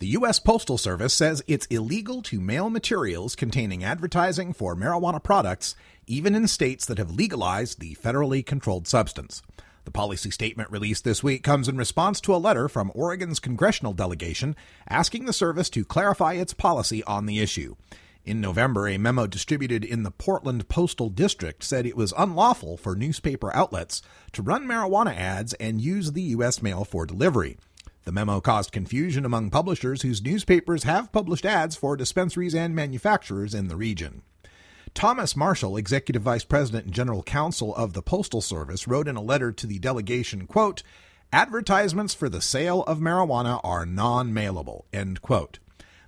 The U.S. Postal Service says it's illegal to mail materials containing advertising for marijuana products, even in states that have legalized the federally controlled substance. The policy statement released this week comes in response to a letter from Oregon's congressional delegation asking the service to clarify its policy on the issue. In November, a memo distributed in the Portland Postal District said it was unlawful for newspaper outlets to run marijuana ads and use the U.S. mail for delivery. The memo caused confusion among publishers whose newspapers have published ads for dispensaries and manufacturers in the region. Thomas Marshall, Executive Vice President and General Counsel of the Postal Service, wrote in a letter to the delegation, quote, Advertisements for the sale of marijuana are non-mailable, end quote.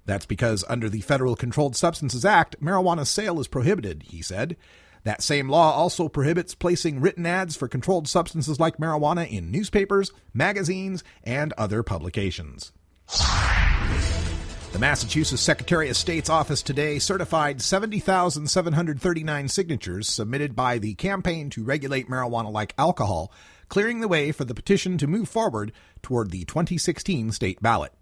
That's because under the Federal Controlled Substances Act, marijuana sale is prohibited, he said. That same law also prohibits placing written ads for controlled substances like marijuana in newspapers, magazines, and other publications. The Massachusetts Secretary of State's office today certified 70,739 signatures submitted by the Campaign to Regulate Marijuana Like Alcohol, clearing the way for the petition to move forward toward the 2016 state ballot.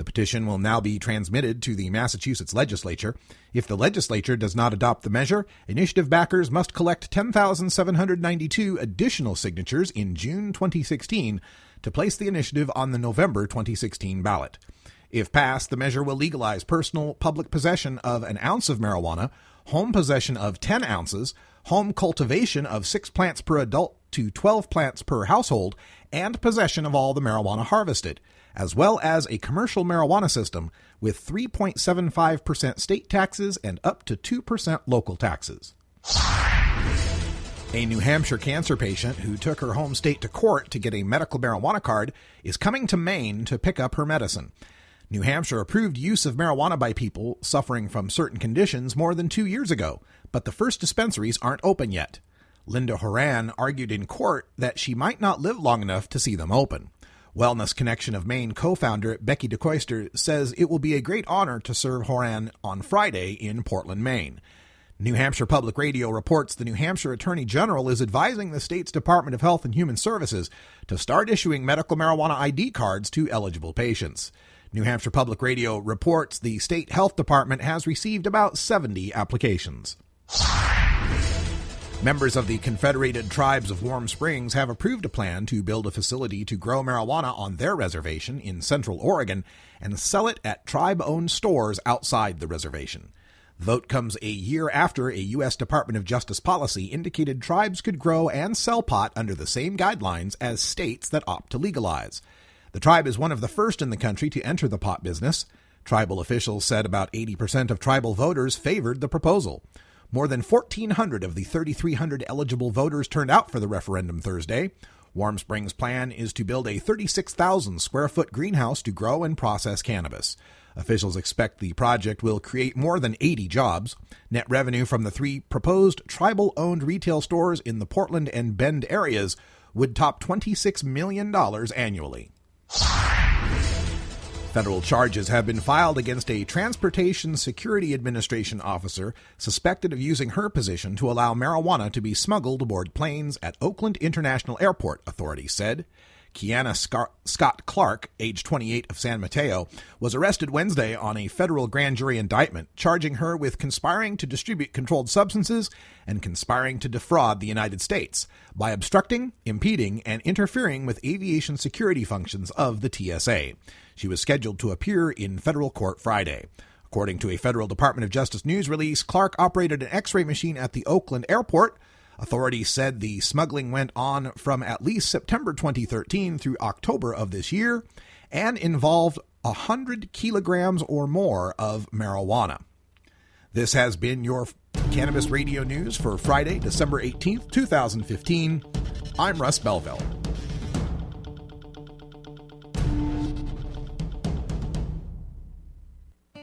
The petition will now be transmitted to the Massachusetts legislature. If the legislature does not adopt the measure, initiative backers must collect 10,792 additional signatures in June 2016 to place the initiative on the November 2016 ballot. If passed, the measure will legalize personal public possession of an ounce of marijuana, home possession of 10 ounces, home cultivation of 6 plants per adult to 12 plants per household, and possession of all the marijuana harvested as well as a commercial marijuana system with 3.75% state taxes and up to 2% local taxes. A New Hampshire cancer patient who took her home state to court to get a medical marijuana card is coming to Maine to pick up her medicine. New Hampshire approved use of marijuana by people suffering from certain conditions more than two years ago, but the first dispensaries aren't open yet. Linda Horan argued in court that she might not live long enough to see them open. Wellness Connection of Maine co founder Becky DeCoster says it will be a great honor to serve Horan on Friday in Portland, Maine. New Hampshire Public Radio reports the New Hampshire Attorney General is advising the state's Department of Health and Human Services to start issuing medical marijuana ID cards to eligible patients. New Hampshire Public Radio reports the state health department has received about 70 applications. Members of the Confederated Tribes of Warm Springs have approved a plan to build a facility to grow marijuana on their reservation in central Oregon and sell it at tribe owned stores outside the reservation. Vote comes a year after a U.S. Department of Justice policy indicated tribes could grow and sell pot under the same guidelines as states that opt to legalize. The tribe is one of the first in the country to enter the pot business. Tribal officials said about 80% of tribal voters favored the proposal. More than 1,400 of the 3,300 eligible voters turned out for the referendum Thursday. Warm Springs' plan is to build a 36,000 square foot greenhouse to grow and process cannabis. Officials expect the project will create more than 80 jobs. Net revenue from the three proposed tribal owned retail stores in the Portland and Bend areas would top $26 million annually. Federal charges have been filed against a Transportation Security Administration officer suspected of using her position to allow marijuana to be smuggled aboard planes at Oakland International Airport, authorities said. Kiana Scott Clark, age 28 of San Mateo, was arrested Wednesday on a federal grand jury indictment charging her with conspiring to distribute controlled substances and conspiring to defraud the United States by obstructing, impeding, and interfering with aviation security functions of the TSA. She was scheduled to appear in federal court Friday. According to a federal Department of Justice news release, Clark operated an x ray machine at the Oakland airport. Authorities said the smuggling went on from at least September 2013 through October of this year and involved 100 kilograms or more of marijuana. This has been your Cannabis Radio News for Friday, December 18th, 2015. I'm Russ Belville.